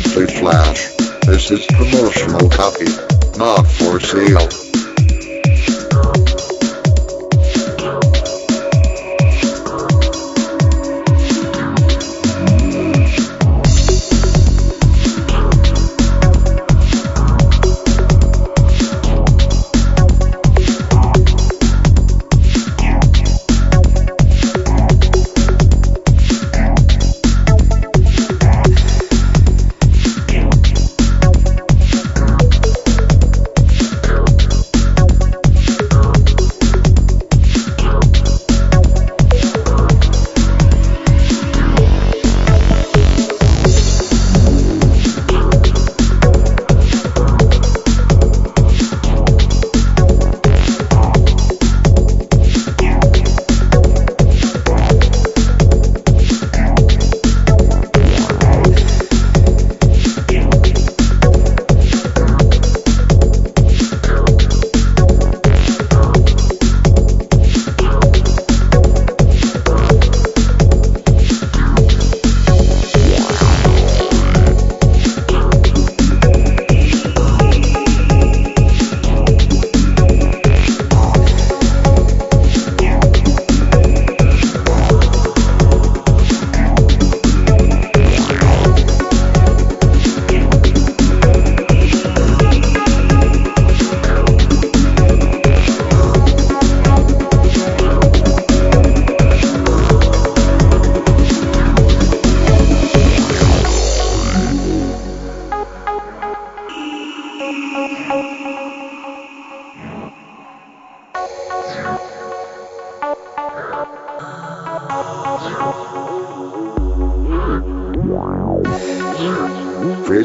DJ Flash. This is promotional copy, not for sale.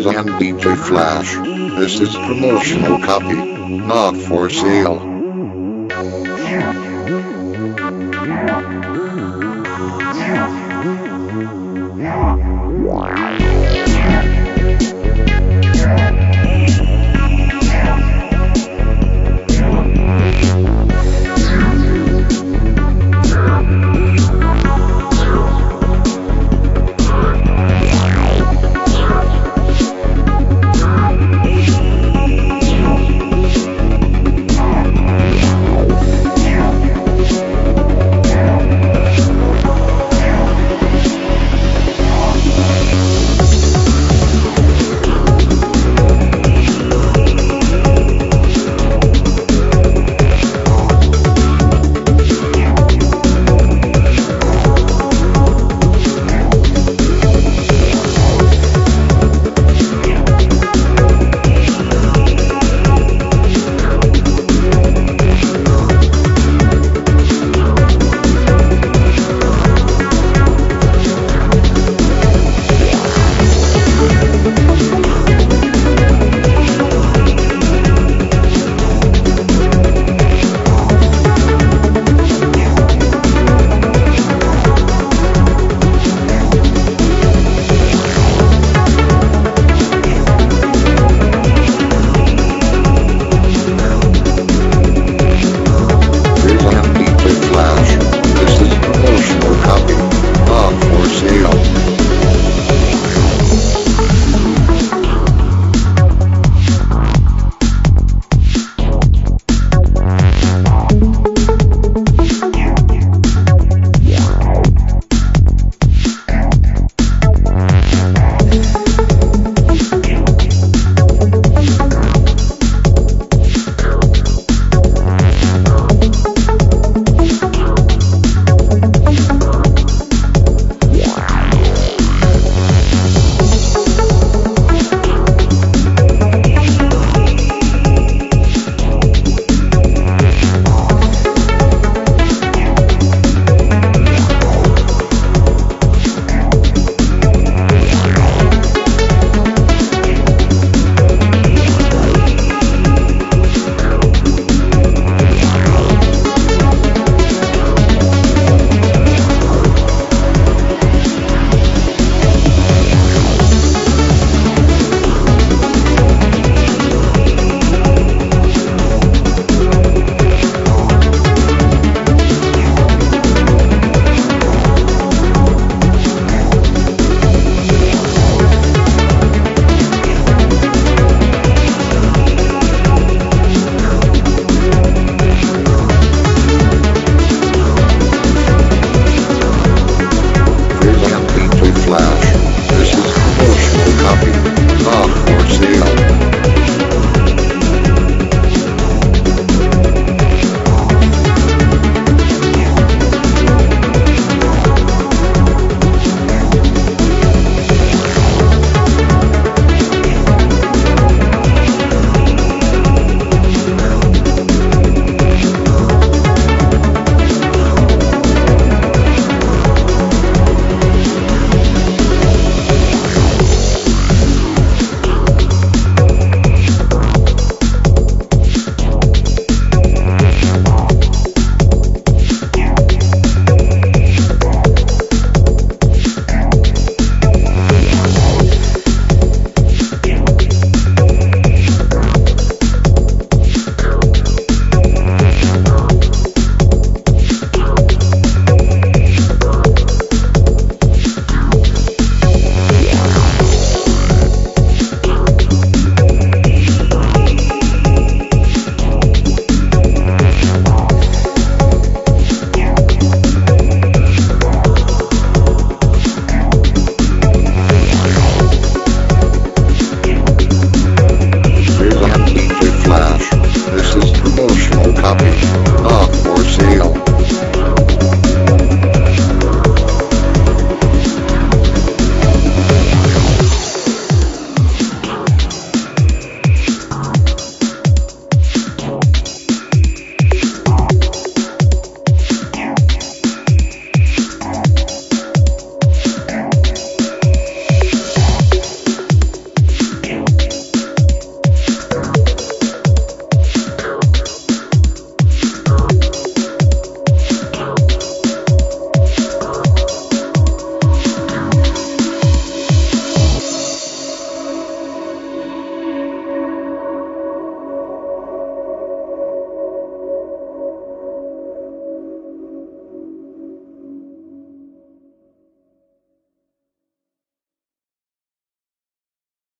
And DJ Flash. This is promotional copy, not for sale.